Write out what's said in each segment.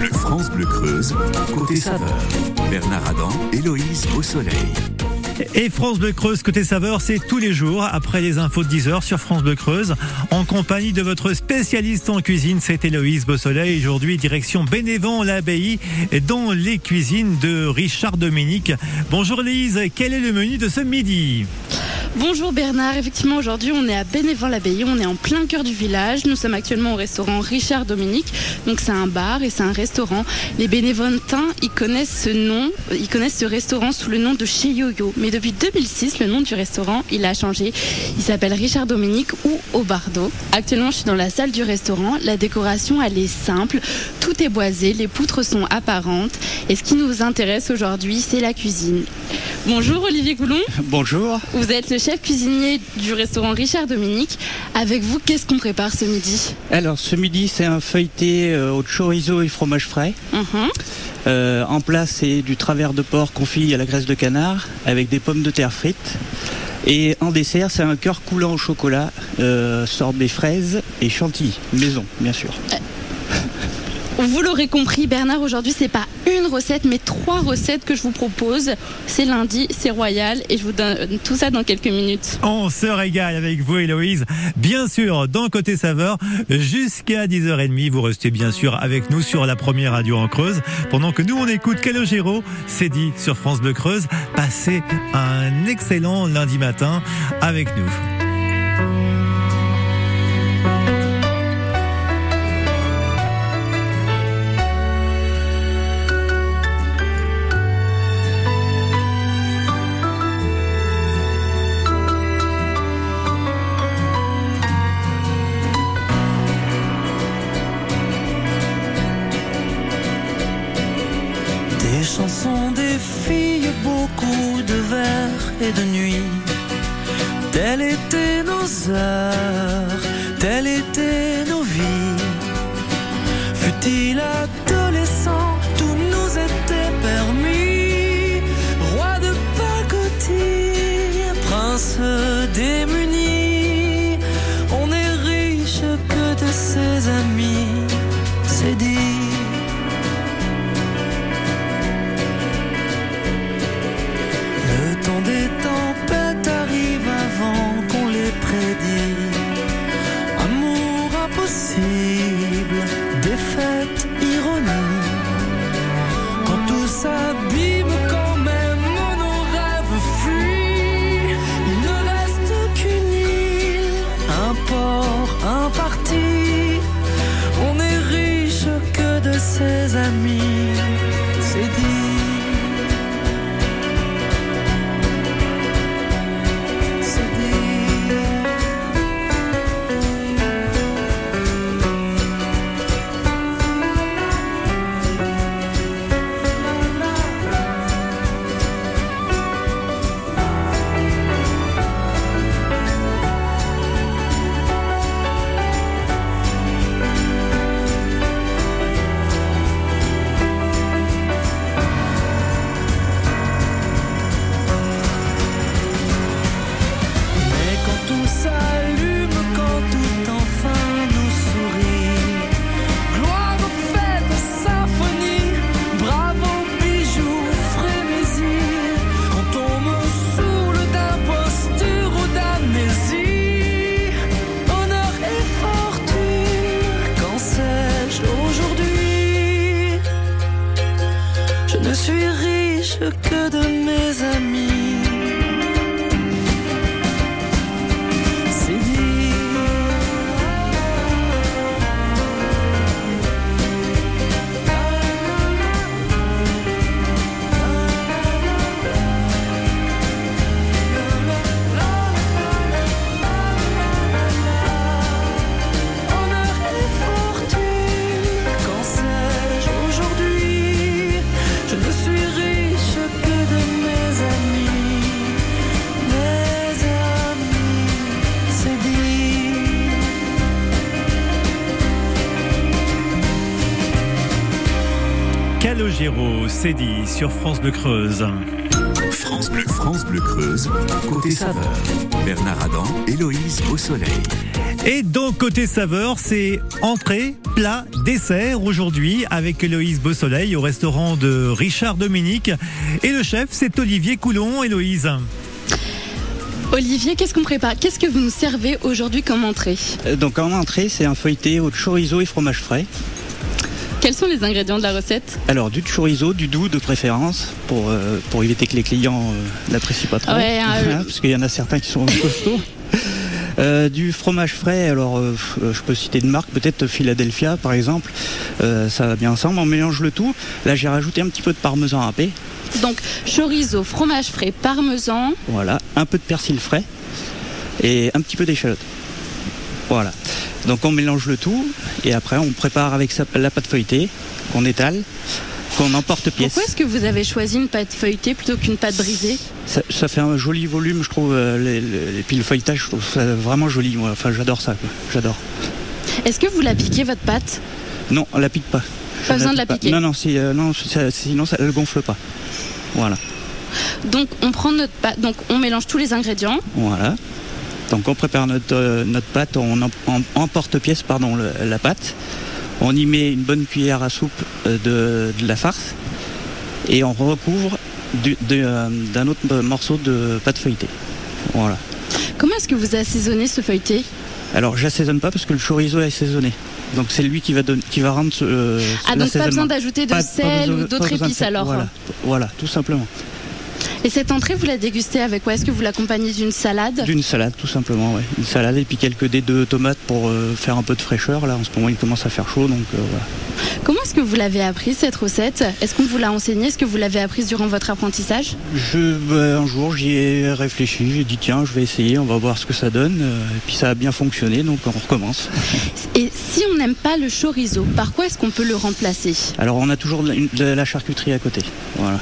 Bleu, France Bleu Creuse, côté saveur. Bernard Adam, Héloïse au soleil. Et France Bleu Creuse côté saveur, c'est tous les jours après les infos de 10h sur France Bleu Creuse, en compagnie de votre spécialiste en cuisine, c'est Héloïse Beausoleil. Aujourd'hui, direction Bénévent l'abbaye, dans les cuisines de Richard Dominique. Bonjour Lise, quel est le menu de ce midi? Bonjour Bernard, effectivement aujourd'hui on est à Bénévent-l'Abbaye, on est en plein cœur du village, nous sommes actuellement au restaurant Richard Dominique, donc c'est un bar et c'est un restaurant. Les bénévolentins, ils connaissent ce nom, ils connaissent ce restaurant sous le nom de Chez Yo-Yo, mais depuis 2006 le nom du restaurant il a changé, il s'appelle Richard Dominique ou Au Bardo. Actuellement je suis dans la salle du restaurant, la décoration elle est simple, tout est boisé, les poutres sont apparentes et ce qui nous intéresse aujourd'hui c'est la cuisine. Bonjour Olivier Coulon. Bonjour. Vous êtes le chef cuisinier du restaurant Richard Dominique. Avec vous, qu'est-ce qu'on prépare ce midi? Alors ce midi, c'est un feuilleté euh, au chorizo et fromage frais. Mhm. Euh, en place, c'est du travers de porc confit à la graisse de canard avec des pommes de terre frites. Et en dessert, c'est un cœur coulant au chocolat, euh, sorbet fraises et chantilly, maison, bien sûr. Vous l'aurez compris, Bernard, aujourd'hui, c'est pas une recette, mais trois recettes que je vous propose. C'est lundi, c'est royal, et je vous donne tout ça dans quelques minutes. On se régale avec vous, Héloïse. Bien sûr, dans Côté Saveur, jusqu'à 10h30, vous restez bien sûr avec nous sur la première radio en Creuse. Pendant que nous, on écoute Calogero, c'est dit sur France Bleu Creuse. Passez un excellent lundi matin avec nous. Des chansons, des filles, beaucoup de vers et de nuits. Telles étaient nos heures, telles étaient nos vies. Fut-il adolescent, c'est dit sur France Bleu Creuse. France Bleu, France Bleu Creuse, côté saveur. Bernard Adam, Héloïse au soleil. Et donc côté saveur, c'est entrée, plat, dessert aujourd'hui avec Héloïse Beausoleil au restaurant de Richard Dominique. Et le chef, c'est Olivier Coulon. Héloïse. Olivier, qu'est-ce qu'on prépare? Qu'est-ce que vous nous servez aujourd'hui comme entrée? Euh, Donc en entrée, c'est un feuilleté au chorizo et fromage frais. Quels sont les ingrédients de la recette Alors du chorizo, du doux de préférence, pour, euh, pour éviter que les clients euh, n'apprécient pas trop. Ouais, hein, parce qu'il y en a certains qui sont costauds. Euh, du fromage frais, alors euh, je peux citer une marque, peut-être Philadelphia par exemple, Euh, ça va bien ensemble, on mélange le tout. Là j'ai rajouté un petit peu de parmesan râpé, Donc chorizo, fromage frais, parmesan. voilà, un peu de persil frais et un petit peu d'échalote. Voilà. Donc on mélange le tout et après on prépare avec sa- la pâte feuilletée qu'on étale, qu'on emporte pièce. Pourquoi est-ce que vous avez choisi une pâte feuilletée plutôt qu'une pâte brisée? Ça, ça fait un joli volume, je trouve. euh, les- les- et puis le feuilletage, je trouve ça vraiment joli. Moi. Enfin, j'adore ça. J'adore. Est-ce que vous la piquez votre pâte? Non, on la pique pas. Pas besoin de la pique piquer. Non, non, si, euh, non ça- sinon ça ne gonfle pas. Voilà, Donc on prend notre pâte, donc on mélange tous les ingrédients. voilà. Donc on prépare notre, euh, notre pâte, on em- en- emporte-pièce pardon, la pâte. On y met une bonne cuillère à soupe euh, de, de la farce et on recouvre du- euh, d'un autre morceau de pâte feuilletée. Voilà. Comment est-ce que vous assaisonnez ce feuilleté? Alors j'assaisonne pas parce que le chorizo est assaisonné. Donc c'est lui qui va, donner, qui va rendre ce, euh, Ah donc pas besoin d'ajouter de Pas- pas sel besoin- ou d'autres épices alors. Voilà, voilà, tout simplement. Et cette entrée vous la dégustez avec quoi? Est-ce que vous l'accompagnez d'une salade? D'une salade, tout simplement, ouais. Une salade et puis quelques dés de tomates pour euh, faire un peu de fraîcheur. Là, en ce moment, il commence à faire chaud, donc euh, voilà. Comment est-ce que vous l'avez appris cette recette? Est-ce qu'on vous l'a enseignée? Est-ce que vous l'avez apprise durant votre apprentissage? Je, bah, un jour, j'y ai réfléchi. J'ai dit tiens, je vais essayer, on va voir ce que ça donne. euh, Et puis ça a bien fonctionné, donc on recommence. Et si on n'aime pas le chorizo, par quoi est-ce qu'on peut le remplacer? Alors on a toujours de la, de la charcuterie à côté. Voilà.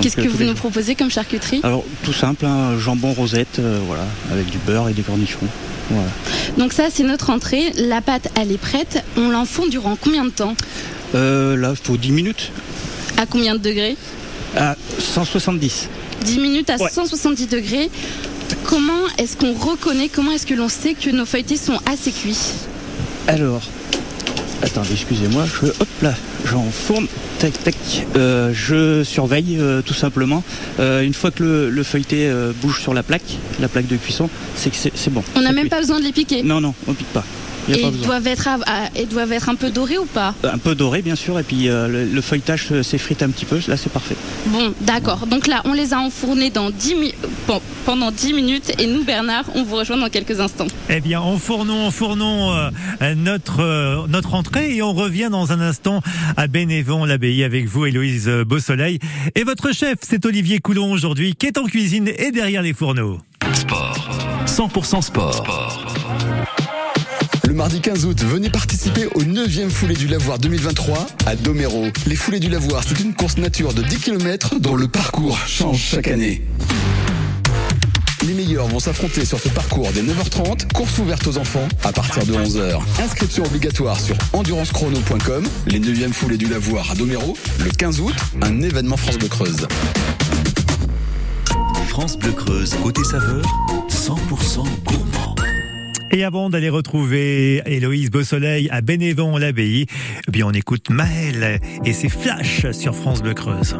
Qu'est-ce euh, que vous nous proposez comme charcuterie Alors tout simple, hein, jambon rosette, euh, voilà, avec du beurre et des cornichons. Voilà. Donc ça c'est notre entrée, la pâte elle est prête, on l'enfourne durant combien de temps Euh, là, il faut 10 minutes À combien de degrés à 170. 10 minutes à Ouais. 170 degrés. Comment est-ce qu'on reconnaît, comment est-ce que l'on sait que nos feuilletés sont assez cuits? Alors, attendez, excusez-moi, je, hop là, j'enfourne, tac, tac. Euh, je surveille euh, tout simplement. Euh, une fois que le, le feuilleté bouge sur la plaque, la plaque de cuisson, c'est que c'est bon. On n'a même cuit. pas besoin de les piquer. Non, non, on pique pas. Et ils doivent, être à- à- ils doivent être un peu dorés ou pas? Un peu doré, bien sûr, et puis euh, le, le feuilletage euh, s'effrite un petit peu. Là, c'est parfait. Bon, d'accord. Donc là, on les a enfournés dans 10 mi- bon, pendant 10 minutes et nous, Bernard, on vous rejoint dans quelques instants. Eh bien, enfournons, enfournons euh, notre, euh, notre entrée et on revient dans un instant à Bénévent-l'Abbaye avec vous, Héloïse Beausoleil. Et votre chef, c'est Olivier Coulon aujourd'hui, qui est en cuisine et derrière les fourneaux. Sport. 100% sport. Le mardi 15 août, venez participer au 9e foulée du lavoir 2023 à Domero. Les foulées du lavoir, c'est une course nature de 10 km dont le parcours change chaque année. Les meilleurs vont s'affronter sur ce parcours dès 9h30, course ouverte aux enfants à partir de 11h. Inscription obligatoire sur endurancechrono.com. Les 9e foulées du lavoir à Domero, le 15 août, un événement France de Creuse. France Bleu Creuse, côté saveur, 100% gourmand. Et avant d'aller retrouver Héloïse Beausoleil à Bénévent-l'Abbaye, eh bien, on écoute Maël et ses flashs sur France Bleu Creuse.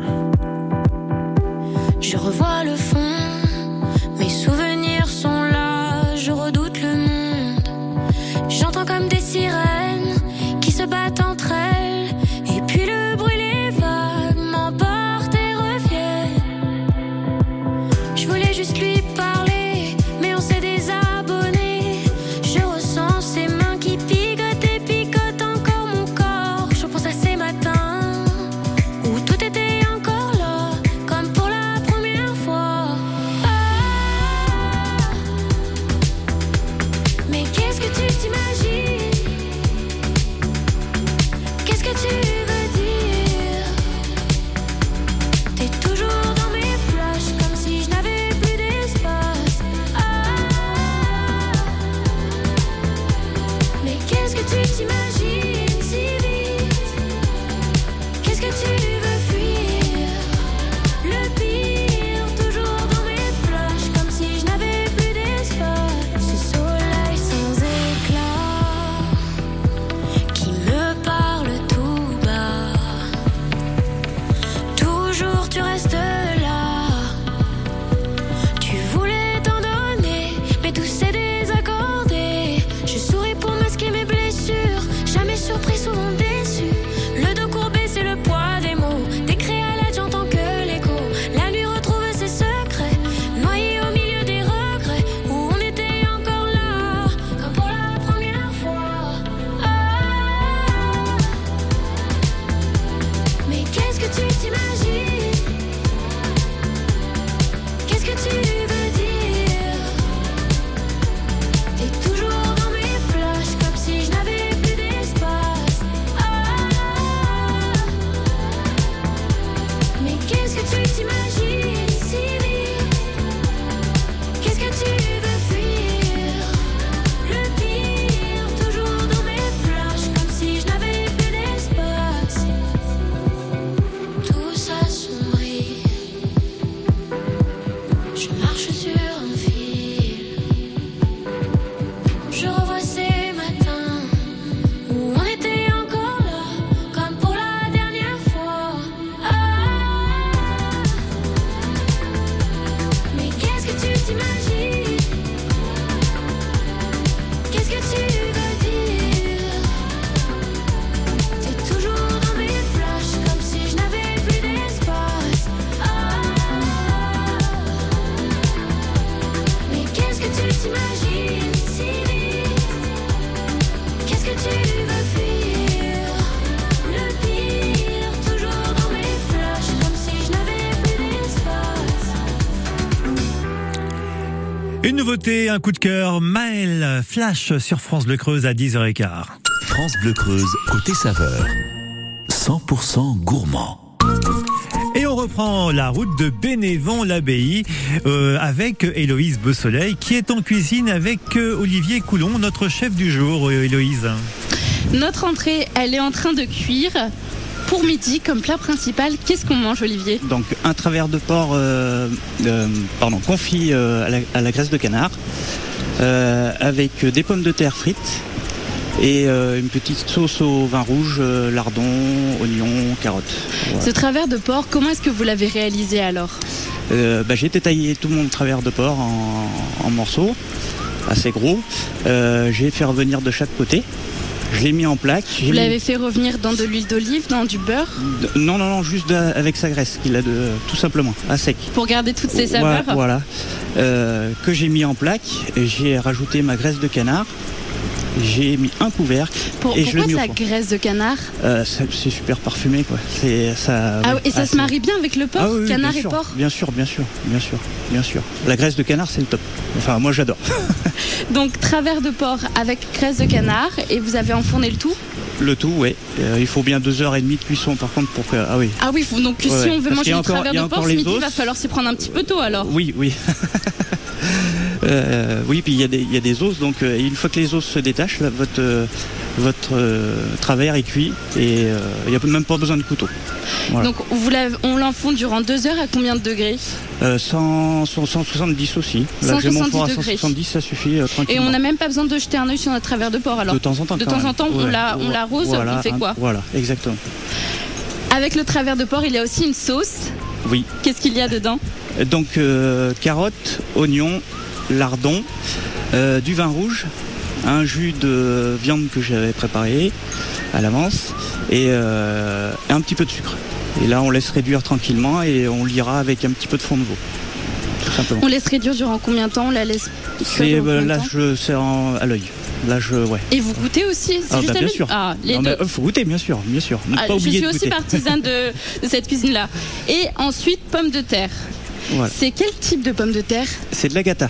Nouveauté, un coup de cœur, Maël Flash sur France Bleu Creuse à 10h15. France Bleu Creuse, côté saveur. 100% gourmand. Et on reprend la route de Bénévent-l'Abbaye euh, avec Héloïse Beausoleil qui est en cuisine avec euh, Olivier Coulon, notre chef du jour, euh, Héloïse. Notre entrée, elle est en train de cuire. Pour midi, comme plat principal, qu'est-ce qu'on mange, Olivier Donc un travers de porc euh, euh, pardon, confit euh, à, la, à la graisse de canard avec des pommes de terre frites et euh, une petite sauce au vin rouge, euh, lardon, oignons, carottes. Voilà. Ce travers de porc, comment est-ce que vous l'avez réalisé alors Euh, bah, j'ai détaillé tout mon travers de porc en, en morceaux assez gros. J'ai fait revenir de chaque côté. Je l'ai mis en plaque. Vous mis- l'avez fait revenir dans de l'huile d'olive, dans du beurre, de- Non, non, non, juste de- avec sa graisse qu'il a de, tout simplement, à sec. pour garder toutes ces saveurs Voilà, voilà. Euh, que j'ai mis en plaque. J'ai rajouté ma graisse de canard. J'ai mis un couvercle Pour- et je l'ai Pourquoi mis au la graisse de canard Euh, c'est super parfumé quoi. Ça. Ah, ouais. Et ça Ah, se marie bien avec le porc, Ah oui, oui, canard bien et sûr, porc Bien sûr, bien sûr, bien sûr, bien sûr. La graisse de canard c'est le top. Enfin moi j'adore. Donc travers de porc avec graisse de canard et vous avez enfourné le tout Le tout, ouais. Euh, il faut bien deux heures et demie de cuisson par contre pour que. Ah oui. Ah oui, faut- donc si Ouais, on veut manger encore- travers de porc ce midi, il va falloir s'y prendre un petit peu tôt alors. Oui, oui. Euh, oui, puis il y, a des- il y a des os, donc euh, une fois que les os se détachent, là, votre, euh, votre euh, travers est cuit et euh, il n'y a même pas besoin de couteau. Voilà. Donc vous on l'enfonce durant deux heures à combien de degrés? Euh, 100, 170 aussi. Là, j'ai mon 170 four à degrés. 170, ça suffit Et on n'a même pas besoin de jeter un œil sur notre travers de porc alors. de temps en temps. de temps en temps, on Ouais. la- on l'arrose, Voilà, on fait quoi? Voilà, exactement. Avec le travers de porc, il y a aussi une sauce? Oui. Qu'est-ce qu'il y a dedans? Donc euh, carottes, oignons, lardons, euh, du vin rouge, un jus de viande que j'avais préparé à l'avance et euh, un petit peu de sucre. Et là, on laisse réduire tranquillement et on lira avec un petit peu de fond de veau. Tout simplement. On laisse réduire durant combien de temps On la laisse C'est euh, là, je sers à l'œil. Là, je ouais. Et vous goûtez aussi Ah, juste bah, bien sûr. Ah, les Non, deux. mais, faut goûter, bien sûr, bien sûr. Ne Ah, pas je suis de aussi goûter. partisane de, de cette cuisine-là. Et ensuite, pommes de terre. Voilà. C'est quel type de pommes de terre C'est de la gata.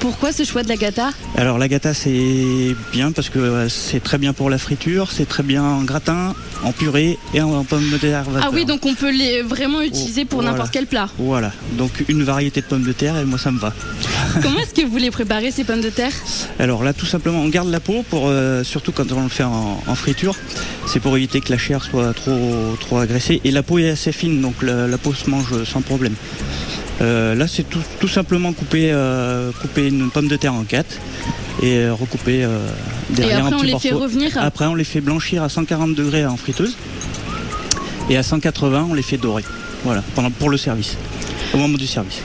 Pourquoi ce choix de la gata Alors la gata c'est bien parce que euh, c'est très bien pour la friture, c'est très bien en gratin, en purée et en, pommes de terre. Ah oui, donc on peut les vraiment utiliser pour voilà. n'importe quel plat. Voilà, donc une variété de pommes de terre et moi ça me va. Comment est-ce que vous les préparez ces pommes de terre Alors là tout simplement on garde la peau pour euh, surtout quand on le fait en, en friture, c'est pour éviter que la chair soit trop trop agressée et la peau est assez fine donc la, la peau se mange sans problème. Euh, là c'est tout, tout simplement couper euh, couper une pomme de terre en quatre et euh, recouper euh, Et derrière après un on petit les morceau. fait revenir. Après, on les fait blanchir à 140 degrés en friteuse. Et à 180, on les fait dorer. Voilà, pendant, pour le service. Au moment du service.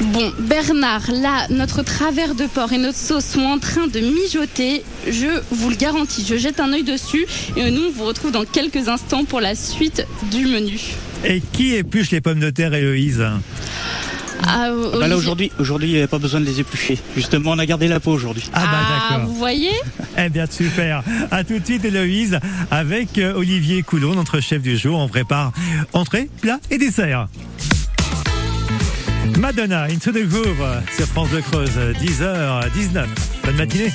Bon, Bernard, là, notre travers de porc et notre sauce sont en train de mijoter. Je vous le garantis, je jette un œil dessus et nous, on vous retrouve dans quelques instants pour la suite du menu. Et qui épluche les pommes de terre, Héloïse? Ah, Bah Olivier- là, aujourd'hui, aujourd'hui, il n'y avait pas besoin de les éplucher. Justement, on a gardé la peau aujourd'hui. Ah bah Ah, d'accord. vous voyez Eh bien super. À tout de suite Héloïse avec euh, Olivier Coulon, notre chef du jour. On prépare entrée, plat et dessert. Madonna, Into the Groove sur France de Creuse, 10h19. Bonne matinée.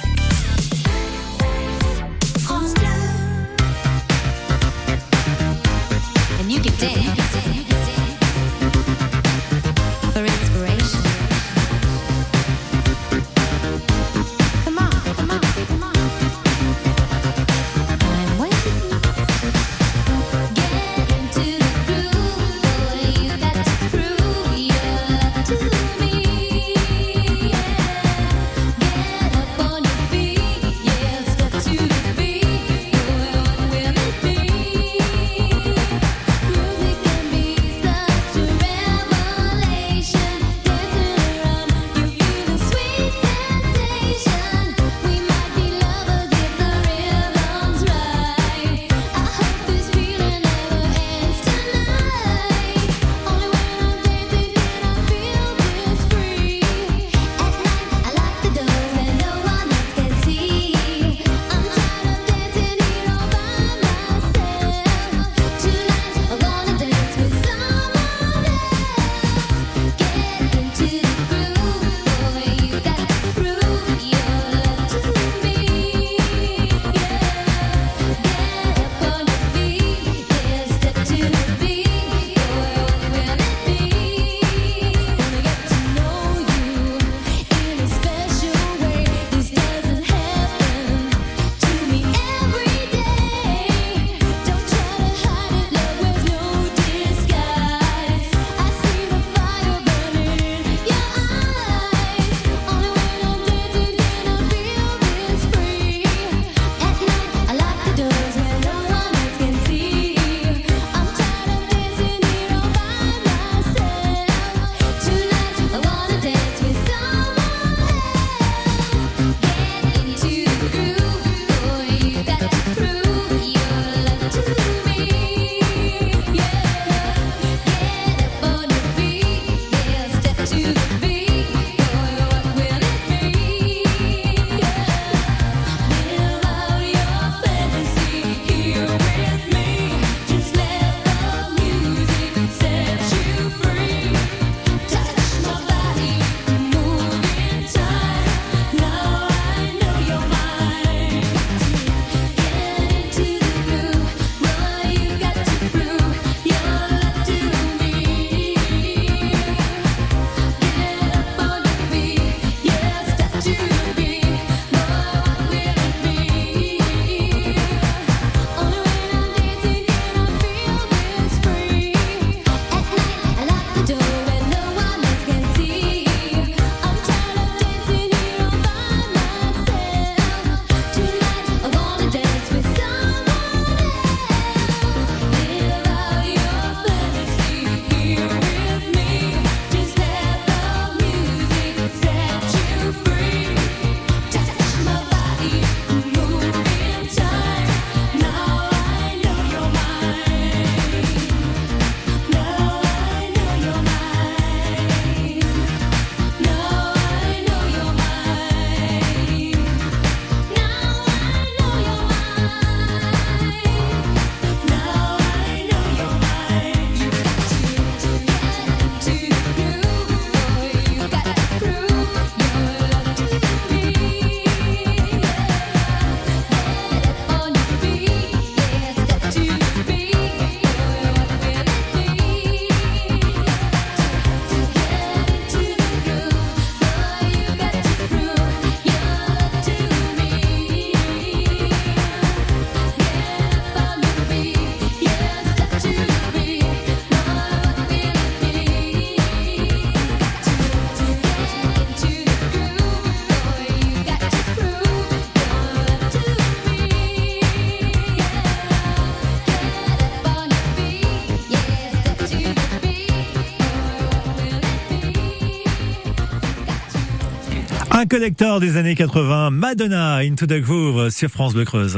Collector des années 80, Madonna, Into the Groove sur France Bleu Creuse.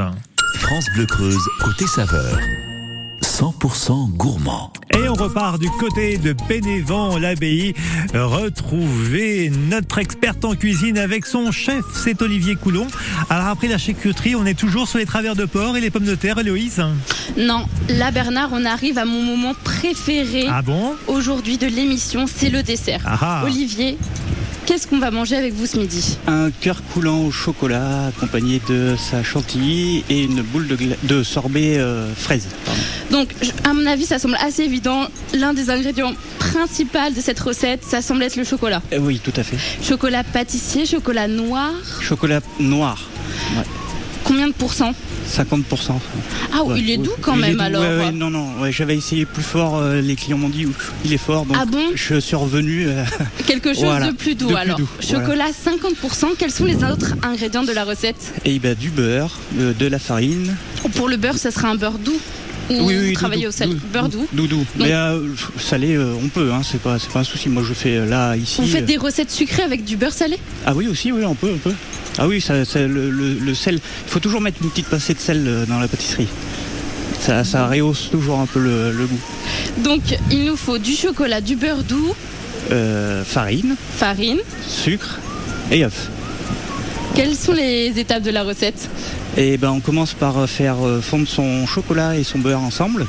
France Bleu Creuse, côté saveur. 100% gourmand. Et on repart du côté de Bénévent, l'abbaye, retrouver notre experte en cuisine avec son chef, c'est Olivier Coulon. Alors après la charcuterie, on est toujours sur les travers de porc et les pommes de terre, Héloïse Non, là Bernard, on arrive à mon moment préféré Ah bon? aujourd'hui de l'émission, c'est le dessert. Ah ah. Olivier, qu'est-ce qu'on va manger avec vous ce midi Un cœur coulant au chocolat accompagné de sa chantilly et une boule de, sorbet euh, fraise. pardon. Donc, à mon avis, ça semble assez évident. L'un des ingrédients principaux de cette recette, ça semble être le chocolat. Euh, oui, tout à fait. Chocolat pâtissier, chocolat noir. Chocolat noir, Combien de pourcents 50%. Ah, Ouais. il est doux quand même doux, alors. ouais, ouais, non, non, ouais, j'avais essayé plus fort, euh, les clients m'ont dit il est fort, donc Ah bon? je suis revenu. euh, Quelque chose Voilà, de plus doux de plus alors. doux, Chocolat 50%. Quels sont les autres ingrédients de la recette? Et ben, du beurre, euh, de la farine. Pour le beurre, ça sera un beurre doux Ou vous travaillez doudou, au sel doudou, Beurre doux. Doudou. Mais euh, salé, euh, on peut, hein, c'est pas, c'est pas un souci. Moi, je fais euh, là, ici. Vous faites des recettes sucrées avec du beurre salé? Ah oui, aussi, oui, on peut, on peut. Ah oui, ça, ça- le, le- le sel. Il faut toujours mettre une petite pincée de sel dans la pâtisserie. Ça, ça rehausse toujours un peu le, le goût. Donc, il nous faut du chocolat, du beurre doux, Euh, farine, farine. sucre et œuf. Quelles sont les étapes de la recette Et ben, on commence par faire euh, fondre son chocolat et son beurre ensemble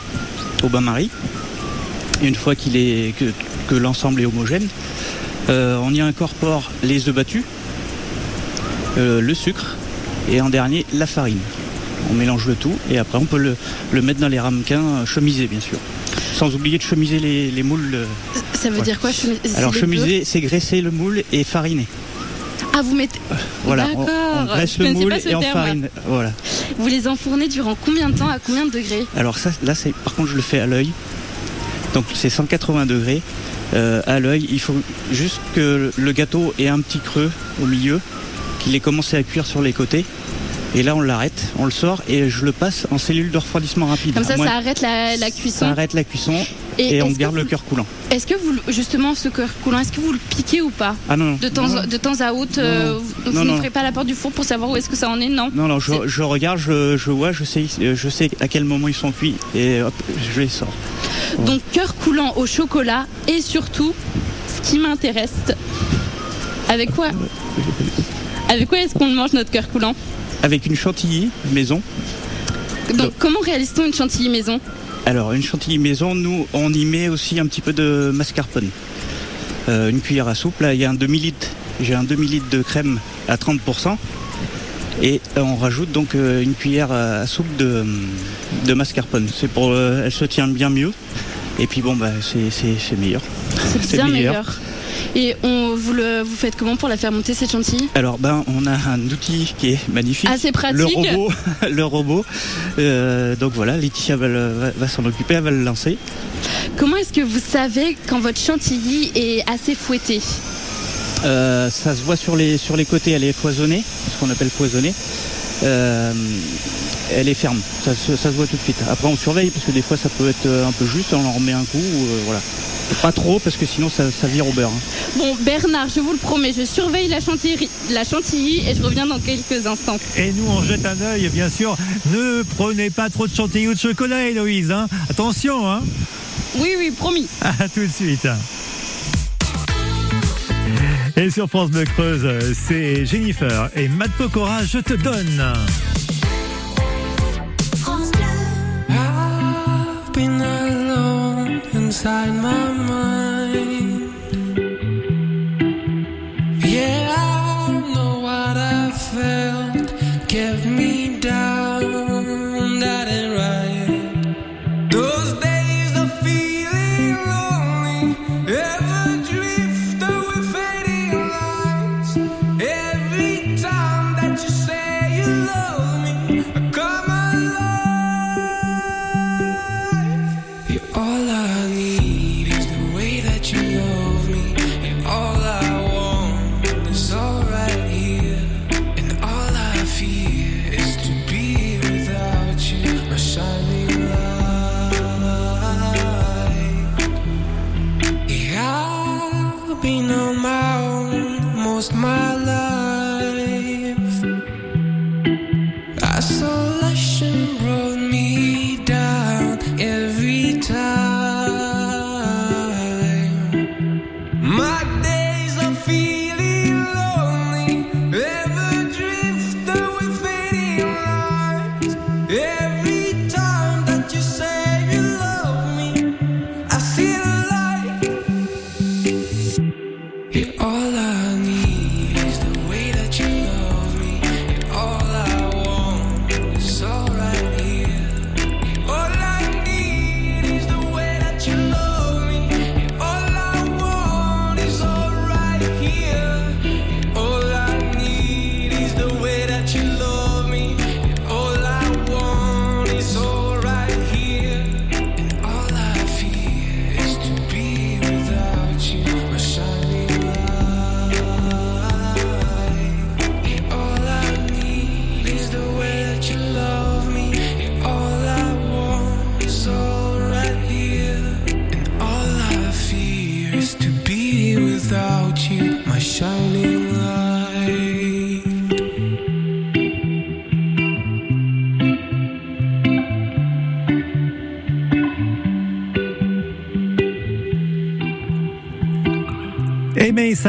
au bain-marie. Une fois qu'il est que, que l'ensemble est homogène, euh, on y incorpore les œufs battus, euh, le sucre et en dernier la farine. On mélange le tout et après on peut le, le mettre dans les ramequins euh, chemisés bien sûr. Sans oublier de chemiser les, les moules. euh. Ça veut Ouais. dire quoi chemise- c'est Alors chemiser, c'est graisser le moule et fariner. Ah, vous mettez. Voilà, on, le moule et on farine. Voilà. Vous les enfournez durant combien de temps À combien de degrés Alors ça, là, c'est par contre, je le fais à l'œil. Donc c'est 180 degrés euh, à l'œil. Il faut juste que le gâteau ait un petit creux au milieu, qu'il ait commencé à cuire sur les côtés. Et là, on l'arrête, on le sort et je le passe en cellule de refroidissement rapide. Comme ça, ça arrête la, la ça cuisson. arrête la cuisson et, on garde le cœur coulant. Est-ce que vous, justement, ce cœur coulant, est-ce que vous le piquez ou pas Ah non, non. de temps, non, de temps à autre, euh, vous n'ouvrez pas la porte du four pour savoir où est-ce que ça en est Non non, non, je, je regarde, je, je vois, je sais, je sais à quel moment ils sont cuits et hop, je les sors. Donc, cœur coulant au chocolat et surtout, ce qui m'intéresse, avec quoi Avec quoi est-ce qu'on mange notre cœur coulant? Avec une chantilly maison. Donc, comment réalise-t-on une chantilly maison? Alors, une chantilly maison, nous, on y met aussi un petit peu de mascarpone. Euh, une cuillère à soupe, là, il y a un demi-litre. J'ai un demi-litre de crème à 30%. Et euh, on rajoute donc euh, une cuillère à, soupe de, de mascarpone. C'est pour, elle se tient bien mieux. Et puis bon, bah, c'est- meilleur. C'est C'est bien meilleur. meilleur. Et on, vous, le, vous faites comment pour la faire monter cette chantilly Alors, ben, on a un outil qui est magnifique. Assez pratique. Le robot. le robot. Euh, donc voilà, Laetitia va, le- va- va s'en occuper, elle va le lancer. Comment est-ce que vous savez quand votre chantilly est assez fouettée Euh, ça se voit sur les, sur les côtés, elle est foisonnée, ce qu'on appelle foisonnée. Euh, elle est ferme, ça, se- ça se voit tout de suite. Après on surveille parce que des fois ça peut être un peu juste, on en remet un coup, ou, euh, voilà. Pas trop parce que sinon ça, ça vire au beurre. hein. Bon, Bernard, je vous le promets, je surveille la chantilly, la chantilly et je reviens dans quelques instants. Et nous, on jette un œil, bien sûr. Ne prenez pas trop de chantilly ou de chocolat, Héloïse. Hein. Attention, hein. Oui, oui, promis. À tout de suite. Et sur France Bleu Creuse, c'est Jennifer et Matt Pokora, je te donne. I've been alone inside my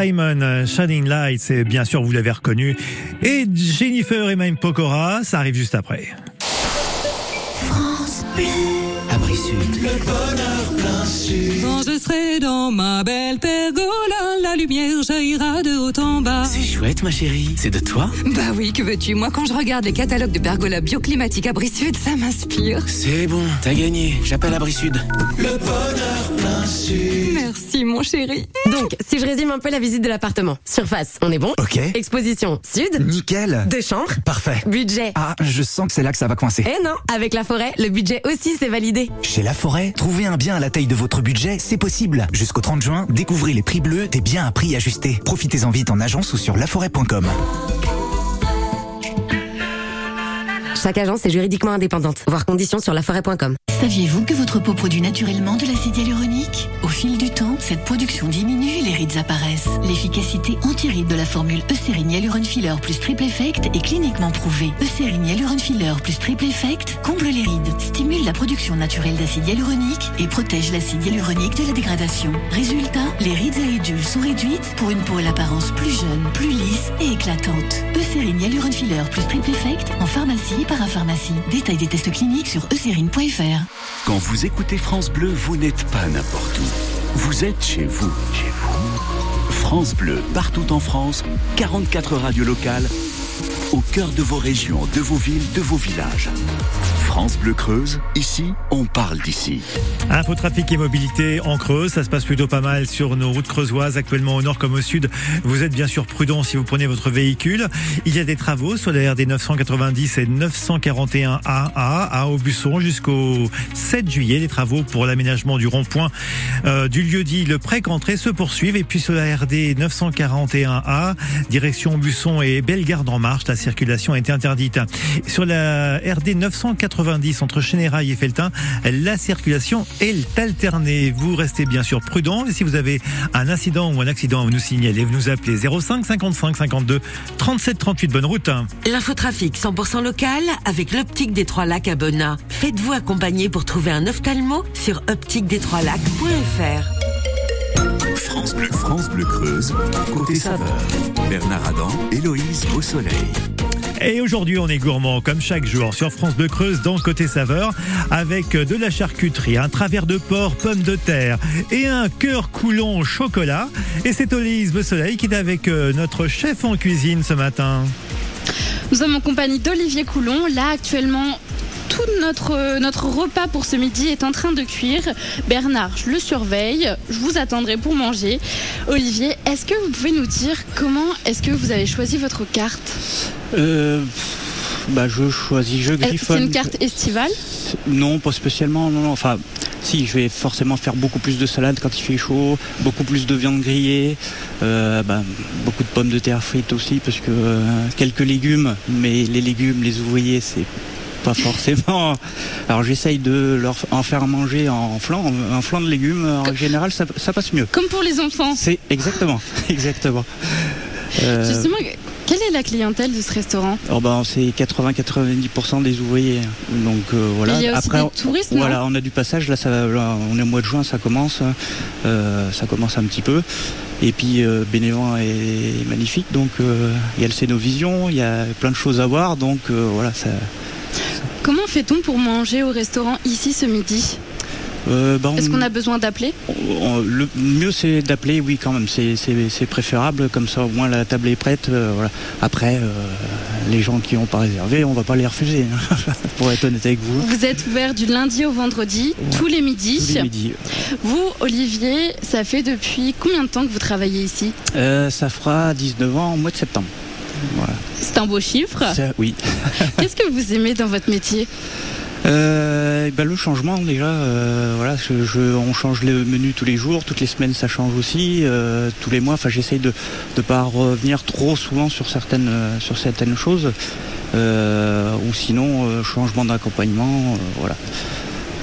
Simon, Shining Lights, et bien sûr vous l'avez reconnu. Et Jennifer et même Pokora, ça arrive juste après. Serai dans ma belle pergola, la lumière jaillira de haut en bas. C'est chouette, ma chérie. C'est de toi Bah oui, que veux-tu? Moi, quand je regarde les catalogues de pergola bioclimatiques Abri Sud, ça m'inspire. C'est bon, t'as gagné. J'appelle Abri Sud. Merci, mon chéri. Donc, si je résume un peu la visite de l'appartement. Surface, on est bon Ok. Exposition, sud. Nickel. Deux chambres. Parfait. Budget. Ah, je sens que c'est là que ça va coincer. Eh non, avec la forêt, le budget aussi c'est validé. Chez La Forêt, trouver un bien à la taille de votre budget, c'est possible. Jusqu'au 30 juin, découvrez les prix bleus des biens à prix ajustés. Profitez-en vite en agence ou sur laforêt.com. Chaque agence est juridiquement indépendante. Voir conditions sur laforêt.com. Saviez-vous que votre peau produit naturellement de l'acide hyaluronique? Au fil du temps, cette production diminue, les rides apparaissent. L'efficacité anti-rides de la formule Eucérine Hyaluron Filler plus Triple Effect est cliniquement prouvée. Eucérine Hyaluron Filler plus Triple Effect comble les rides, stimule la production naturelle d'acide hyaluronique et protège l'acide hyaluronique de la dégradation. Résultat, les rides et ridules sont réduites pour une peau à l'apparence plus jeune, plus lisse et éclatante. Eucérine Hyaluron Filler plus Triple Effect en pharmacie et parapharmacie. Détail des tests cliniques sur eucérine.fr. Quand vous écoutez France Bleu, vous n'êtes pas n'importe où. Vous êtes chez vous. Chez vous. France Bleu, partout en France, 44 radios locales, au cœur de vos régions, de vos villes, de vos villages. France Bleu Creuse, ici, on parle d'ici. Info trafic et mobilité en Creuse, ça se passe plutôt pas mal sur nos routes creusoises, actuellement au nord comme au sud. Vous êtes bien sûr prudent si vous prenez votre véhicule. Il y a des travaux sur la RD 990 et 941 AA à Aubusson jusqu'au 7 juillet. Les travaux pour l'aménagement du rond-point euh, du lieu dit le pré-cantré se poursuivent. Et puis sur la RD 941A, direction Busson et Bellegarde en marche, la circulation a été interdite. Sur la RD 990 entre Chénérail et Feltin, la circulation est alternée. Vous restez bien sûr prudent et si vous avez un incident ou un accident, vous nous signalez, vous nous appelez 05 55 52 37 38. Bonne route. L'infotrafic 100% local avec l'optique des Trois Lacs à Bonnat. Faites-vous accompagner pour trouver un ophtalmo sur optiquedestroislacs.fr. France Bleu, France Bleu Creuse, côté saveur. Bernard Adam, Héloïse au soleil. Et aujourd'hui, on est gourmand comme chaque jour sur France Bleu Creuse dans Côté Saveur avec de la charcuterie, un travers de porc, pommes de terre et un cœur coulant au chocolat. Et c'est Olise Soleil qui est avec euh, notre chef en cuisine ce matin. Nous sommes en compagnie d'Olivier Coulon. Là, actuellement, tout notre, euh, notre repas pour ce midi est en train de cuire. Bernard, je le surveille. Je vous attendrai pour manger. Olivier, est-ce que vous pouvez nous dire comment est-ce que vous avez choisi votre carte Euh, bah, je choisis, je griffonne. C'est une carte estivale Non, pas spécialement. Non, non. Enfin, si, je vais forcément faire beaucoup plus de salade quand il fait chaud, beaucoup plus de viande grillée, euh, bah, beaucoup de pommes de terre frites aussi, parce que euh, quelques légumes, mais les légumes, les ouvriers, c'est pas forcément. Alors j'essaye de leur en faire manger en flan, en flan de légumes. En général, ça, ça passe mieux. Comme pour les enfants. C'est exactement, exactement. Euh, Justement, quelle est la clientèle de ce restaurant? Oh ben, c'est 80-90% des ouvriers. Donc euh, voilà. Il y a aussi Après, des on- touristes, non? Voilà, on a du passage. Là, ça, va- là, on est au mois de juin, ça commence. Euh, ça commence un petit peu. Et puis euh, Bénévent est magnifique. Donc il y a le Cénovision, il y a plein de choses à voir. Donc voilà, ça. Comment fait-on pour manger au restaurant ici ce midi euh, ben, Est-ce on- qu'on a besoin d'appeler le mieux c'est d'appeler, oui quand même, c'est- préférable, comme ça au moins la table est prête. euh, voilà. Après, euh, les gens qui n'ont pas réservé, on va pas les refuser, hein, pour être honnête avec vous. Vous êtes ouvert du lundi au vendredi, tous les midis. Tous les midis. Vous, Olivier, ça fait depuis combien de temps que vous travaillez ici? Ça fera 19 ans au mois de septembre. Voilà. C'est un beau chiffre. Oui. Qu'est-ce que vous aimez dans votre métier Euh, ben, le changement déjà, euh, voilà, je, je- on change le menu tous les jours, toutes les semaines ça change aussi, euh, tous les mois. Enfin, j'essaye de ne pas revenir trop souvent sur certaines sur certaines choses, ou sinon changement d'accompagnement, voilà.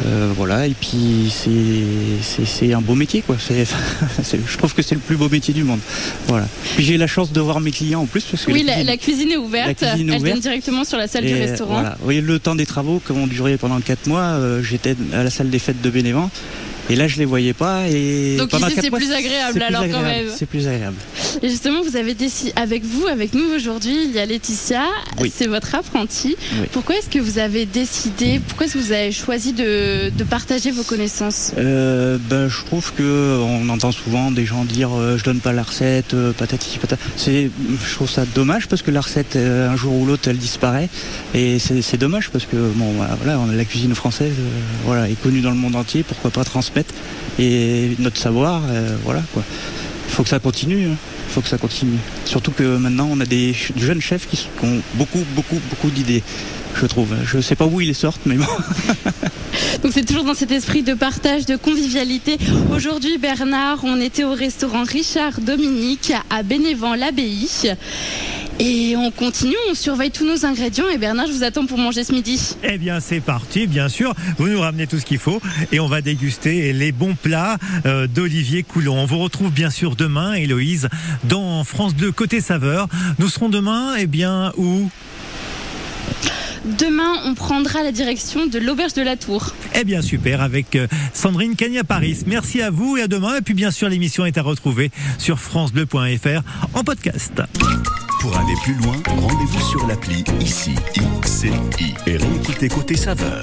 Euh, voilà, et puis c'est- un beau métier, quoi. Je trouve que c'est le plus beau métier du monde. Voilà. Puis j'ai la chance de voir mes clients en plus parce que Oui, la cuisine- la cuisine est ouverte. La cuisine est Elle donne directement sur la salle du restaurant. Voilà. Vous voyez, le temps des travaux, qui ont duré pendant 4 mois, euh, j'étais à la salle des fêtes de Bénévent. Et là, je les voyais pas. Et Donc ici, c'est plus agréable, plus alors, quand agréable. même. C'est plus agréable. Et justement, vous avez décidé, avec vous, avec nous aujourd'hui, il y a Laetitia, Oui. c'est votre apprentie. Oui. Pourquoi est-ce que vous avez décidé, pourquoi est-ce que vous avez choisi de, de partager vos connaissances? Euh, ben, je trouve que on entend souvent des gens dire euh, je donne pas la recette, euh, patati patata. C'est, je trouve ça dommage parce que la recette euh, un jour ou l'autre elle disparaît et c'est, dommage parce que bon voilà, voilà, on a la cuisine française euh, voilà est connue dans le monde entier, pourquoi pas transmettre et notre savoir euh, voilà quoi. Il faut que ça continue. hein. Faut que ça continue. Surtout que maintenant on a des jeunes chefs qui, ont beaucoup beaucoup beaucoup d'idées. Je trouve. Je sais pas où ils sortent, mais bon. Donc c'est toujours dans cet esprit de partage, de convivialité. Aujourd'hui, Bernard, on était au restaurant Richard Dominique à Bénévent-l'Abbaye. Et on continue, on surveille tous nos ingrédients. Et Bernard, je vous attends pour manger ce midi. Eh bien, c'est parti, bien sûr. Vous nous ramenez tout ce qu'il faut et on va déguster les bons plats euh, d'Olivier Coulon. On vous retrouve bien sûr demain, Héloïse, dans France Bleu Côté Saveur. Nous serons demain, eh bien, où? Demain, on prendra la direction de l'auberge de la Tour. Eh bien, super, avec euh, Sandrine Cagna-Paris. Merci à vous et à demain. Et puis, bien sûr, l'émission est à retrouver sur FranceBleu.fr en podcast. Pour aller plus loin, rendez-vous sur l'appli ICI, ICI et réécoutez Côté Saveur.